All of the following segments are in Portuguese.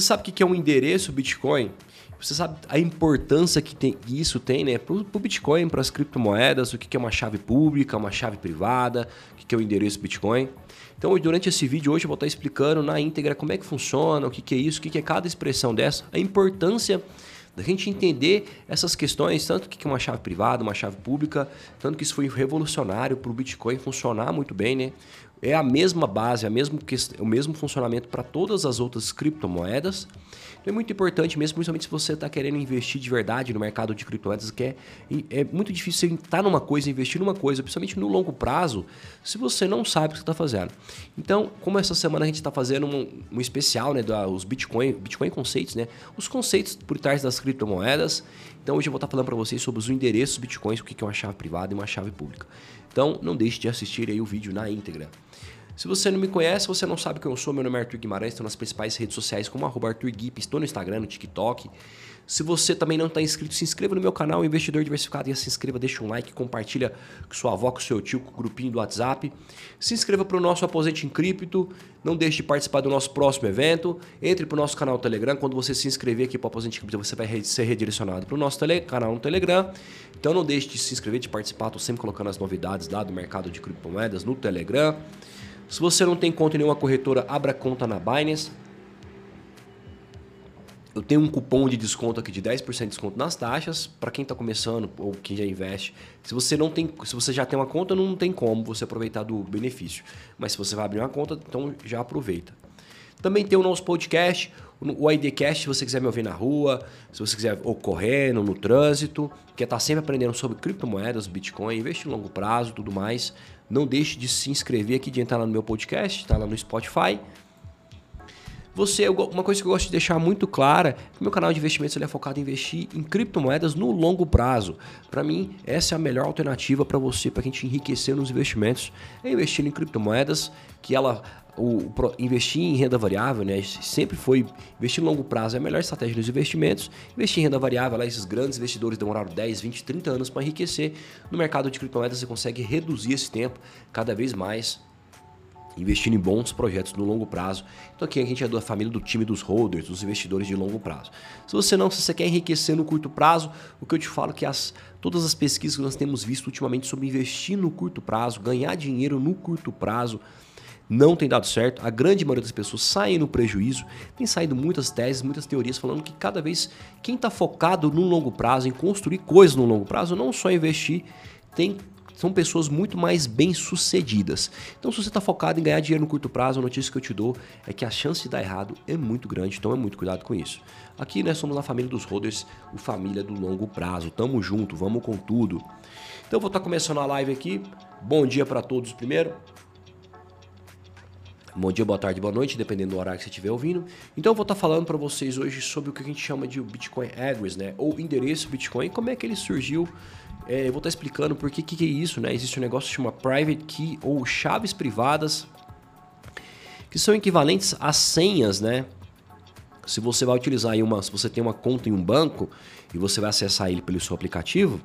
Você sabe o que é um endereço Bitcoin? Você sabe a importância que, tem, que isso tem né, para o Bitcoin, para as criptomoedas, o que é uma chave pública, uma chave privada, o que é o endereço Bitcoin. Então, durante esse vídeo hoje eu vou estar explicando na íntegra como é que funciona, o que é isso, o que é cada expressão dessa, a importância da gente entender essas questões, tanto que uma chave privada, uma chave pública, tanto que isso foi revolucionário para o Bitcoin funcionar muito bem, né? É a mesma base, a mesmo, o mesmo funcionamento para todas as outras criptomoedas. Então é muito importante mesmo, principalmente se você está querendo investir de verdade no mercado de criptomoedas, que é, é muito difícil você estar numa coisa, investir numa coisa, principalmente no longo prazo, se você não sabe o que está fazendo. Então, como essa semana a gente está fazendo um, um, especial, né, dos Bitcoin, Bitcoin conceitos, né, os conceitos por trás das criptomoedas. Então, hoje eu vou estar falando para vocês sobre os endereços Bitcoins, o que é uma chave privada e uma chave pública. Então, não deixe de assistir aí o vídeo na íntegra. Se você não me conhece, você não sabe quem eu sou, meu nome é Arthur Guimarães, estou nas principais redes sociais como Arthur Gui, estou no Instagram, no TikTok. Se você também não está inscrito, se inscreva no meu canal Investidor Diversificado e se inscreva, deixa um like, compartilha com sua avó, com seu tio, com o grupinho do WhatsApp. Se inscreva para o nosso Aposente em Cripto, não deixe de participar do nosso próximo evento. Entre para o nosso canal Telegram, quando você se inscrever aqui para o Aposente em Cripto, você vai ser redirecionado para o nosso canal no Telegram. Então não deixe de se inscrever, de participar, estou sempre colocando as novidades lá do mercado de criptomoedas no Telegram. Se você não tem conta em nenhuma corretora, abra conta na Binance. Eu tenho um cupom de desconto aqui de 10% de desconto nas taxas para quem está começando ou quem já investe. Se você não tem, se você já tem uma conta, não tem como você aproveitar do benefício. Mas se você vai abrir uma conta, então já aproveita. Também tem o nosso podcast, o IDcast, se você quiser me ouvir na rua, se você quiser ou correndo, no trânsito, quer estar tá sempre aprendendo sobre criptomoedas, Bitcoin, investir em longo prazo, tudo mais. Não deixe de se inscrever aqui, de entrar lá no meu podcast, está lá no Spotify. Você, uma coisa que eu gosto de deixar muito clara, que meu canal de investimentos ele é focado em investir em criptomoedas no longo prazo. Para mim, essa é a melhor alternativa para você, para a gente enriquecer nos investimentos, é investir em criptomoedas, que ela o, investir em renda variável, né, sempre foi investir em longo prazo é a melhor estratégia dos investimentos. Investir em renda variável, lá, esses grandes investidores demoraram 10, 20, 30 anos para enriquecer. No mercado de criptomoedas você consegue reduzir esse tempo cada vez mais investindo em bons projetos no longo prazo. Então aqui a gente é da família do time dos holders, dos investidores de longo prazo. Se você não, se você quer enriquecer no curto prazo, o que eu te falo é que as, todas as pesquisas que nós temos visto ultimamente sobre investir no curto prazo, ganhar dinheiro no curto prazo, não tem dado certo. A grande maioria das pessoas saem no prejuízo. Tem saído muitas teses, muitas teorias falando que cada vez quem está focado no longo prazo, em construir coisas no longo prazo, não só investir, tem são pessoas muito mais bem sucedidas. Então, se você está focado em ganhar dinheiro no curto prazo, a notícia que eu te dou é que a chance de dar errado é muito grande, então é muito cuidado com isso. Aqui nós somos a família dos holders, o família do longo prazo. Tamo junto, vamos com tudo. Então, vou estar tá começando a live aqui. Bom dia para todos primeiro. Bom dia, boa tarde, boa noite, dependendo do horário que você estiver ouvindo. Então eu vou estar falando para vocês hoje sobre o que a gente chama de Bitcoin Address, né? Ou endereço Bitcoin, como é que ele surgiu. É, eu vou estar explicando por que, que é isso, né? Existe um negócio que chama Private Key ou chaves privadas, que são equivalentes a senhas, né? Se você vai utilizar aí uma, se você tem uma conta em um banco e você vai acessar ele pelo seu aplicativo,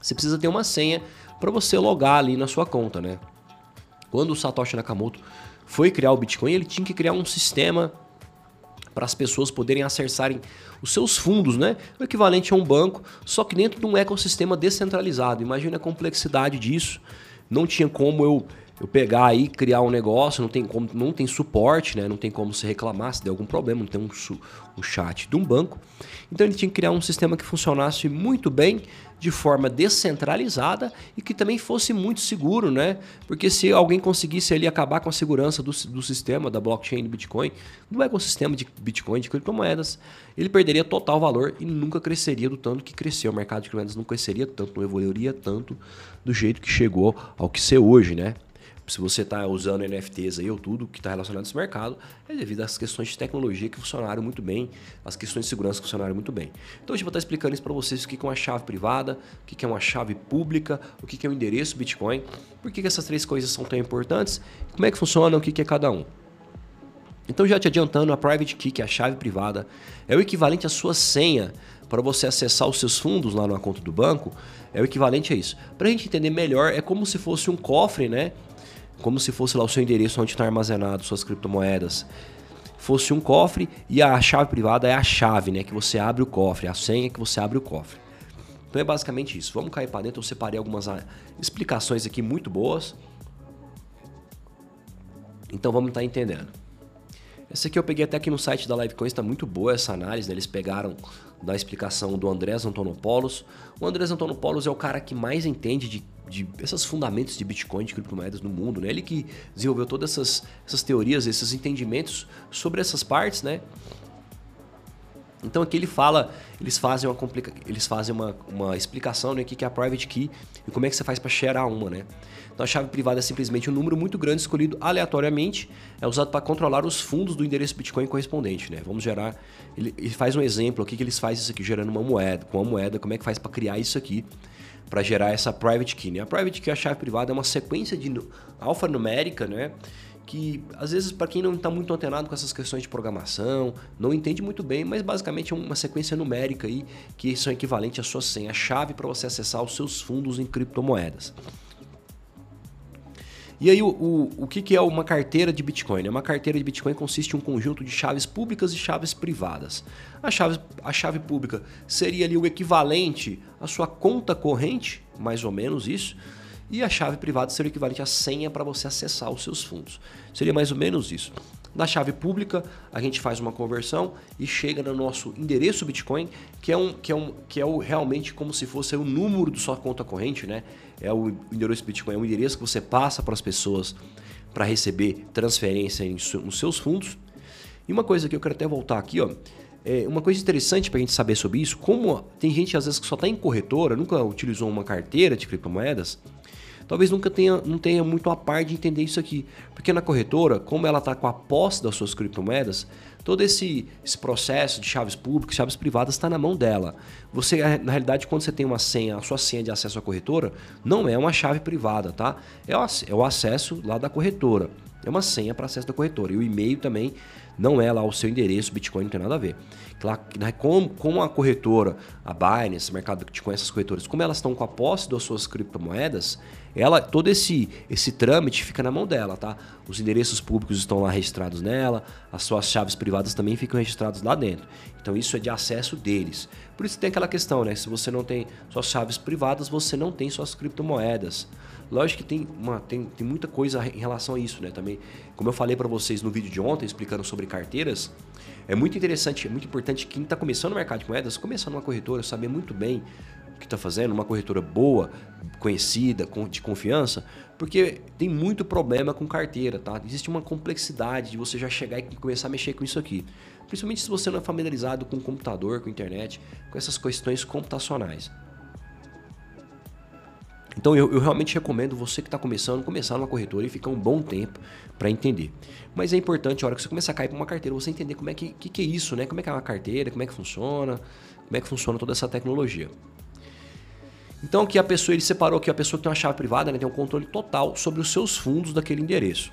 você precisa ter uma senha para você logar ali na sua conta, né? Quando o Satoshi Nakamoto foi criar o Bitcoin, ele tinha que criar um sistema para as pessoas poderem acessarem os seus fundos, né? O equivalente a um banco, só que dentro de um ecossistema descentralizado. Imagina a complexidade disso. Não tinha como eu eu pegar aí, criar um negócio, não tem como, não tem suporte, né? Não tem como se reclamar se der algum problema, não tem um, um chat de um banco. Então ele tinha que criar um sistema que funcionasse muito bem, de forma descentralizada e que também fosse muito seguro, né? Porque se alguém conseguisse ali acabar com a segurança do, do sistema da blockchain do Bitcoin, do ecossistema de Bitcoin, de criptomoedas, ele perderia total valor e nunca cresceria do tanto que cresceu. O mercado de criptomoedas não cresceria tanto, não evoluiria tanto do jeito que chegou ao que ser hoje, né? Se você está usando NFTs aí ou tudo que está relacionado a esse mercado, é devido às questões de tecnologia que funcionaram muito bem, as questões de segurança que funcionaram muito bem. Então hoje eu vou estar explicando isso para vocês o que é uma chave privada, o que é uma chave pública, o que é o um endereço Bitcoin, por que essas três coisas são tão importantes, como é que funciona, o que é cada um. Então já te adiantando, a Private Key, que é a chave privada, é o equivalente à sua senha para você acessar os seus fundos lá na conta do banco, é o equivalente a isso. Para a gente entender melhor, é como se fosse um cofre, né? Como se fosse lá o seu endereço onde está armazenado suas criptomoedas. fosse um cofre e a chave privada é a chave, né? Que você abre o cofre, a senha que você abre o cofre. Então é basicamente isso. Vamos cair para dentro. Eu separei algumas ah, explicações aqui muito boas. Então vamos estar tá entendendo. Essa aqui eu peguei até aqui no site da Livecoin, está muito boa essa análise, né? eles pegaram da explicação do Andrés Antonopoulos. O Andrés Antonopoulos é o cara que mais entende de, de esses fundamentos de Bitcoin, de criptomoedas no mundo, né? Ele que desenvolveu todas essas, essas teorias, esses entendimentos sobre essas partes, né? Então aqui ele fala, eles fazem uma, complica, eles fazem uma, uma explicação né, o que é a private key e como é que você faz para sharear uma, né? Então a chave privada é simplesmente um número muito grande escolhido aleatoriamente, é usado para controlar os fundos do endereço Bitcoin correspondente, né? Vamos gerar, ele, ele faz um exemplo aqui que eles fazem isso aqui gerando uma moeda, com uma moeda, como é que faz para criar isso aqui? para gerar essa private key. Né? A private key, a chave privada, é uma sequência de alfanumérica, né? Que às vezes para quem não está muito antenado com essas questões de programação, não entende muito bem, mas basicamente é uma sequência numérica aí que são equivalentes à sua senha, a chave para você acessar os seus fundos em criptomoedas. E aí, o, o, o que, que é uma carteira de Bitcoin? Uma carteira de Bitcoin consiste em um conjunto de chaves públicas e chaves privadas. A chave, a chave pública seria ali o equivalente à sua conta corrente, mais ou menos isso, e a chave privada seria o equivalente à senha para você acessar os seus fundos. Seria mais ou menos isso. Na chave pública, a gente faz uma conversão e chega no nosso endereço Bitcoin, que é, um, que é, um, que é o, realmente como se fosse o número da sua conta corrente, né? É o endereço Bitcoin, é um endereço que você passa para as pessoas para receber transferência em, nos seus fundos. E uma coisa que eu quero até voltar aqui, ó, é uma coisa interessante para a gente saber sobre isso, como tem gente às vezes que só está em corretora, nunca utilizou uma carteira de criptomoedas, talvez nunca tenha, não tenha muito a par de entender isso aqui. Porque na corretora, como ela está com a posse das suas criptomoedas, todo esse, esse processo de chaves públicas, chaves privadas está na mão dela. Você, na realidade, quando você tem uma senha, a sua senha de acesso à corretora, não é uma chave privada, tá? É o, é o acesso lá da corretora. É uma senha para acesso da corretora. E o e-mail também não é lá o seu endereço, Bitcoin não tem nada a ver. Né, como, como a corretora, a Binance, mercado que te conhece as corretoras, como elas estão com a posse das suas criptomoedas, ela todo esse esse trâmite fica na mão dela, tá? Os endereços públicos estão lá registrados nela, as suas chaves privadas também ficam registradas lá dentro. Então isso é de acesso deles. Por isso tem aquela questão, né? Se você não tem suas chaves privadas, você não tem suas criptomoedas. Lógico que tem, uma, tem, tem muita coisa em relação a isso, né? Também, como eu falei para vocês no vídeo de ontem explicando sobre carteiras, é muito interessante, é muito importante quem está começando no mercado de moedas, começar numa corretora, saber muito bem que está fazendo, uma corretora boa, conhecida, de confiança, porque tem muito problema com carteira, tá? Existe uma complexidade de você já chegar e começar a mexer com isso aqui. Principalmente se você não é familiarizado com computador, com internet, com essas questões computacionais. Então eu, eu, realmente recomendo você que está começando, começar numa corretora e ficar um bom tempo para entender. Mas é importante, a hora que você começar a cair para uma carteira, você entender como é que, que, que, é isso, né? Como é que é uma carteira, como é que funciona, como é que funciona toda essa tecnologia. Então aqui a pessoa, ele separou que a pessoa tem uma chave privada, né, tem um controle total sobre os seus fundos daquele endereço.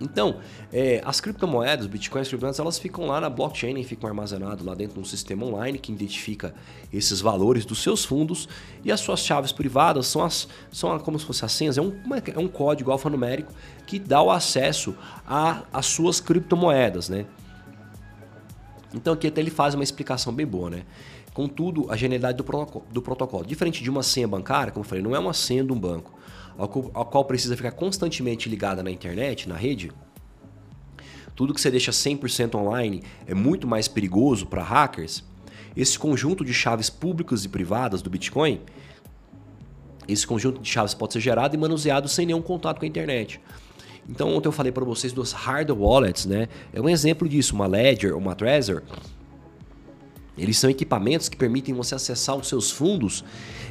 Então, é, as criptomoedas, bitcoins, criptomoedas, elas ficam lá na blockchain e ficam armazenadas lá dentro de um sistema online que identifica esses valores dos seus fundos e as suas chaves privadas são, as, são como se fossem as senhas, é um, é um código alfanumérico que dá o acesso às suas criptomoedas, né? Então aqui até ele faz uma explicação bem boa, né? Contudo, a genialidade do protocolo, do protocolo, diferente de uma senha bancária, como eu falei, não é uma senha de um banco ao qual precisa ficar constantemente ligada na internet, na rede, tudo que você deixa 100% online é muito mais perigoso para hackers. Esse conjunto de chaves públicas e privadas do Bitcoin, esse conjunto de chaves pode ser gerado e manuseado sem nenhum contato com a internet. Então, ontem eu falei para vocês dos hard wallets, né? É um exemplo disso, uma Ledger, uma Trezor. Eles são equipamentos que permitem você acessar os seus fundos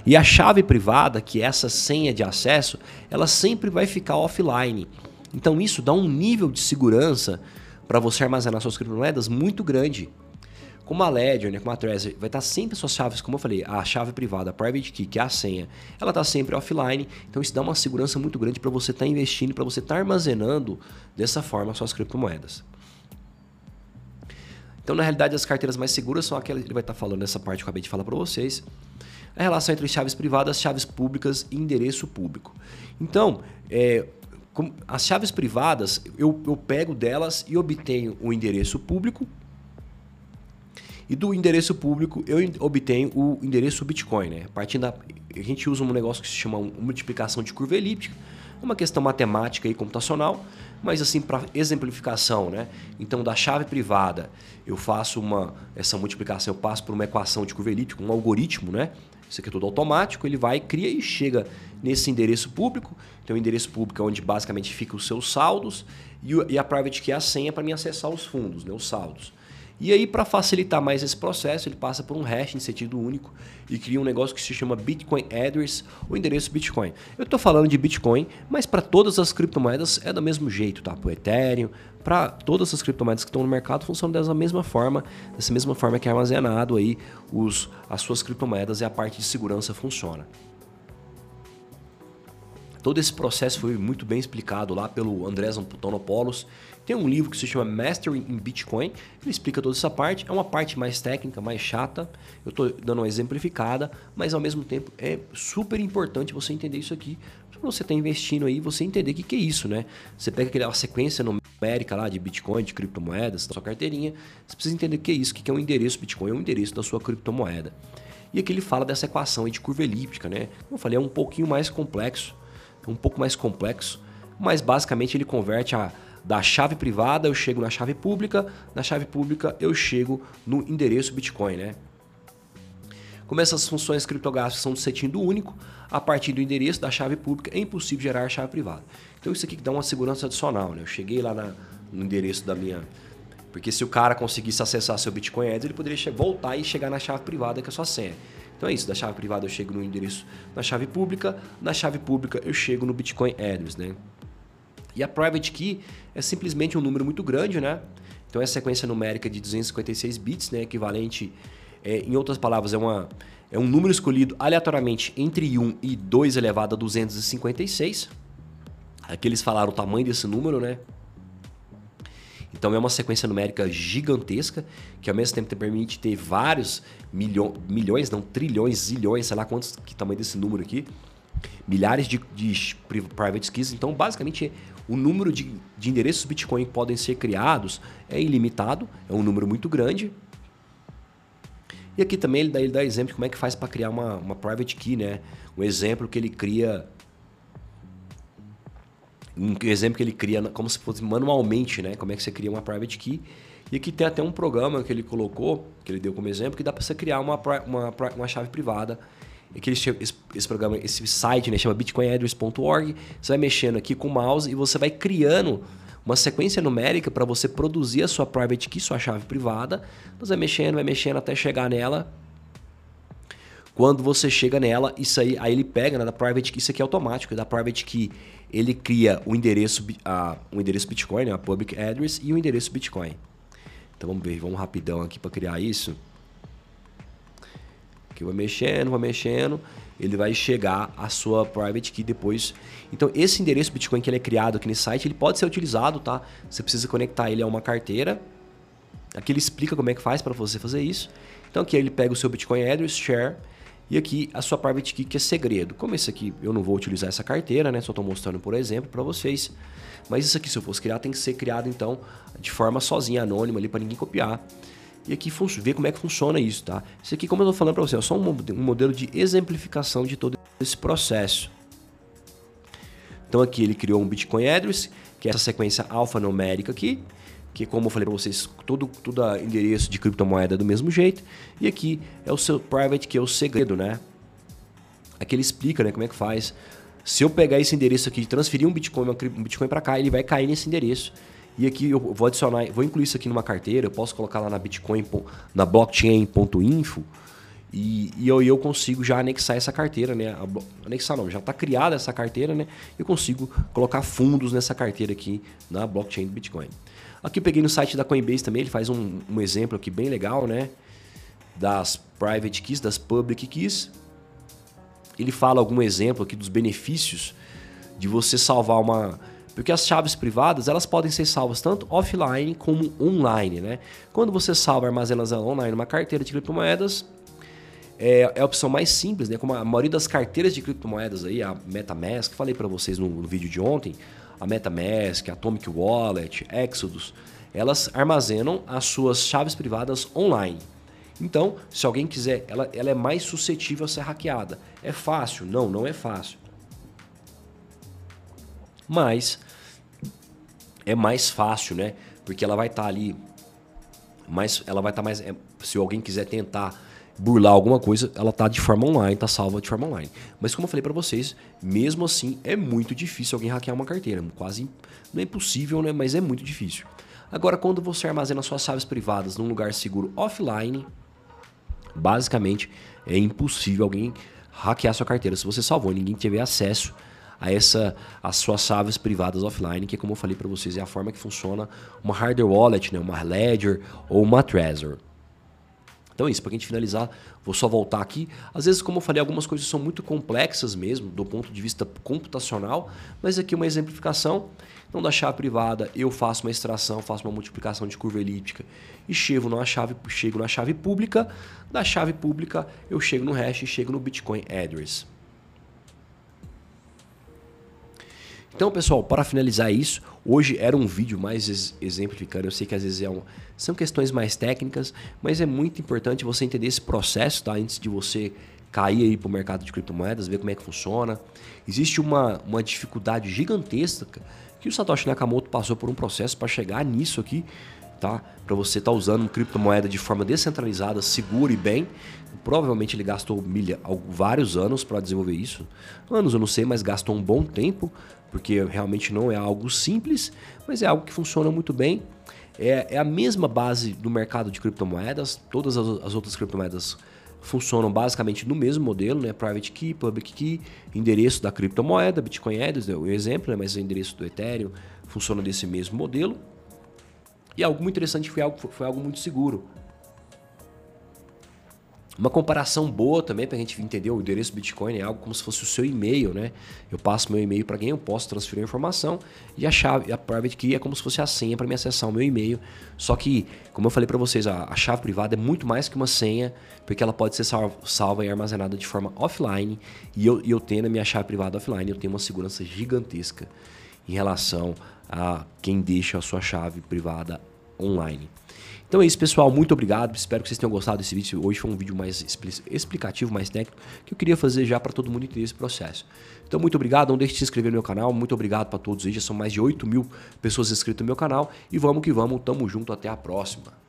e a chave privada, que é essa senha de acesso, ela sempre vai ficar offline. Então isso dá um nível de segurança para você armazenar suas criptomoedas muito grande. Como a Ledger, né, como a Trezor, vai estar sempre suas chaves, como eu falei, a chave privada, a private key, que é a senha, ela está sempre offline. Então isso dá uma segurança muito grande para você estar tá investindo, para você estar tá armazenando dessa forma suas criptomoedas. Então, na realidade, as carteiras mais seguras são aquelas ele vai estar falando nessa parte que eu acabei de falar para vocês. A relação entre chaves privadas, chaves públicas e endereço público. Então, é, as chaves privadas, eu, eu pego delas e obtenho o endereço público. E do endereço público eu obtenho o endereço Bitcoin. Né? Partindo da, a gente usa um negócio que se chama multiplicação de curva elíptica, uma questão matemática e computacional, mas assim para exemplificação, né? Então da chave privada eu faço uma essa multiplicação, eu passo por uma equação de curva elíptica, um algoritmo, né? Isso aqui é tudo automático, ele vai, cria e chega nesse endereço público. Então, o endereço público é onde basicamente fica os seus saldos e a private key é a senha para mim acessar os fundos, né, os saldos. E aí, para facilitar mais esse processo, ele passa por um hash em sentido único e cria um negócio que se chama Bitcoin Address, o endereço Bitcoin. Eu estou falando de Bitcoin, mas para todas as criptomoedas é do mesmo jeito, tá? Para o Ethereum, para todas as criptomoedas que estão no mercado funcionam dessa mesma forma, dessa mesma forma que é armazenado aí os, as suas criptomoedas e a parte de segurança funciona. Todo esse processo foi muito bem explicado lá pelo Andrés Antonopoulos. Tem um livro que se chama Mastering in Bitcoin. Ele explica toda essa parte. É uma parte mais técnica, mais chata. Eu estou dando uma exemplificada, mas ao mesmo tempo é super importante você entender isso aqui. Se você está investindo aí, você entender o que, que é isso, né? Você pega aquela sequência numérica lá de Bitcoin, de criptomoedas, da sua carteirinha. Você precisa entender o que é isso, o que é um endereço Bitcoin, é um endereço da sua criptomoeda. E aqui ele fala dessa equação aí de curva elíptica, né? Como eu falei, é um pouquinho mais complexo um pouco mais complexo, mas basicamente ele converte a da chave privada eu chego na chave pública, na chave pública eu chego no endereço Bitcoin, né? Como essas funções criptográficas são de sentido único, a partir do endereço da chave pública é impossível gerar chave privada. Então isso aqui dá uma segurança adicional, né? Eu cheguei lá na, no endereço da minha... Porque se o cara conseguisse acessar seu Bitcoin Ads, ele poderia voltar e chegar na chave privada que é a sua senha. Então é isso, da chave privada eu chego no endereço da chave pública, na chave pública eu chego no Bitcoin Address, né? E a private key é simplesmente um número muito grande, né? Então é a sequência numérica de 256 bits, né, equivalente é, em outras palavras, é uma é um número escolhido aleatoriamente entre 1 e 2 elevado a 256. Aqui eles falaram o tamanho desse número, né? Então é uma sequência numérica gigantesca que ao mesmo tempo te permite ter vários milho, milhões, não trilhões, zilhões, sei lá quantos que tamanho desse número aqui, milhares de, de private keys. Então basicamente o número de, de endereços Bitcoin que podem ser criados é ilimitado, é um número muito grande. E aqui também ele dá, ele dá exemplo de como é que faz para criar uma, uma private key, né? Um exemplo que ele cria um exemplo que ele cria como se fosse manualmente, né? Como é que você cria uma private key. E aqui tem até um programa que ele colocou, que ele deu como exemplo, que dá para você criar uma, uma, uma chave privada. Que ele, esse, esse programa, esse site, né, chama bitcoinaddress.org. Você vai mexendo aqui com o mouse e você vai criando uma sequência numérica para você produzir a sua private key, sua chave privada. Você vai mexendo, vai mexendo até chegar nela. Quando você chega nela, isso aí, aí ele pega né, da private key, isso aqui é automático, da private key ele cria o endereço, a, o endereço Bitcoin, né, a public address e o endereço Bitcoin. Então vamos ver, vamos rapidão aqui para criar isso. Vai mexendo, vai mexendo, ele vai chegar a sua private key depois. Então esse endereço Bitcoin que ele é criado aqui nesse site, ele pode ser utilizado, tá? Você precisa conectar ele a uma carteira. Aqui ele explica como é que faz para você fazer isso. Então aqui ele pega o seu Bitcoin address, share, e aqui a sua private key que é segredo. Como esse aqui eu não vou utilizar essa carteira, né? Só estou mostrando por exemplo para vocês. Mas isso aqui se eu fosse criar tem que ser criado então de forma sozinha, anônima ali para ninguém copiar. E aqui ver como é que funciona isso, tá? Isso aqui, como eu estou falando para você, é só um, um modelo de exemplificação de todo esse processo. Então aqui ele criou um Bitcoin Address, que é essa sequência alfanumérica aqui que como eu falei para vocês, todo, todo endereço de criptomoeda é do mesmo jeito. E aqui é o seu private, que é o segredo, né? Aqui ele explica né, como é que faz. Se eu pegar esse endereço aqui e transferir um Bitcoin, um Bitcoin para cá, ele vai cair nesse endereço. E aqui eu vou adicionar, vou incluir isso aqui numa carteira, eu posso colocar lá na Bitcoin, na blockchain.info e, e eu, eu consigo já anexar essa carteira, né? Anexar não, já está criada essa carteira, né? Eu consigo colocar fundos nessa carteira aqui na blockchain do Bitcoin. Aqui eu peguei no site da Coinbase também, ele faz um, um exemplo aqui bem legal, né? Das private keys, das public keys. Ele fala algum exemplo aqui dos benefícios de você salvar uma... Porque as chaves privadas, elas podem ser salvas tanto offline como online, né? Quando você salva armazenas online numa carteira de criptomoedas, é, é, a opção mais simples, né? Como a maioria das carteiras de criptomoedas aí, a MetaMask, falei para vocês no, no, vídeo de ontem, a MetaMask, Atomic Wallet, Exodus, elas armazenam as suas chaves privadas online. Então, se alguém quiser, ela, ela é mais suscetível a ser hackeada. É fácil? Não, não é fácil. Mas é mais fácil, né? Porque ela vai estar tá ali, mais, ela vai estar tá mais. É, se alguém quiser tentar burlar alguma coisa, ela tá de forma online, tá salva de forma online. Mas como eu falei para vocês, mesmo assim é muito difícil alguém hackear uma carteira, quase não é impossível, né, mas é muito difícil. Agora quando você armazena suas chaves privadas num lugar seguro offline, basicamente é impossível alguém hackear sua carteira se você salvou, ninguém tiver acesso a essa as suas chaves privadas offline, que como eu falei para vocês é a forma que funciona uma hardware wallet, né, uma Ledger ou uma Trezor. Então é isso, para a gente finalizar, vou só voltar aqui. Às vezes, como eu falei, algumas coisas são muito complexas mesmo, do ponto de vista computacional, mas aqui uma exemplificação. Então, da chave privada, eu faço uma extração, faço uma multiplicação de curva elíptica e chego na chave, chego na chave pública. Da chave pública, eu chego no hash e chego no Bitcoin address. Então, pessoal, para finalizar isso, hoje era um vídeo mais exemplificando. Eu sei que às vezes é um, são questões mais técnicas, mas é muito importante você entender esse processo, tá? Antes de você cair aí para o mercado de criptomoedas, ver como é que funciona. Existe uma, uma dificuldade gigantesca que o Satoshi Nakamoto passou por um processo para chegar nisso aqui, tá? Para você estar tá usando criptomoeda de forma descentralizada, segura e bem. Provavelmente ele gastou milha, vários anos para desenvolver isso. Anos eu não sei, mas gastou um bom tempo porque realmente não é algo simples, mas é algo que funciona muito bem. É, é a mesma base do mercado de criptomoedas, todas as, as, outras criptomoedas funcionam basicamente no mesmo modelo, né? Private Key, Public Key, endereço da criptomoeda, Bitcoin é o exemplo, né? mas o endereço do Ethereum funciona desse mesmo modelo. E algo muito interessante foi algo, foi algo muito seguro. Uma comparação boa também para a gente entender o endereço Bitcoin é algo como se fosse o seu e-mail, né? Eu passo meu e-mail para alguém, eu posso transferir a informação e a chave, a private key é como se fosse a senha para me acessar o meu e-mail. Só que, como eu falei para vocês, a, a, chave privada é muito mais que uma senha, porque ela pode ser salva, salva e armazenada de forma offline. E eu, e eu tendo a minha chave privada offline, eu tenho uma segurança gigantesca em relação a quem deixa a sua chave privada online. Então é isso, pessoal. Muito obrigado. Espero que vocês tenham gostado desse vídeo. Hoje foi um vídeo mais explicativo, mais técnico, que eu queria fazer já para todo mundo entender esse processo. Então, muito obrigado. Não deixe de se inscrever no meu canal. Muito obrigado para todos. Já são mais de 8 mil pessoas inscritas no meu canal. E vamos que vamos. Tamo junto. Até a próxima.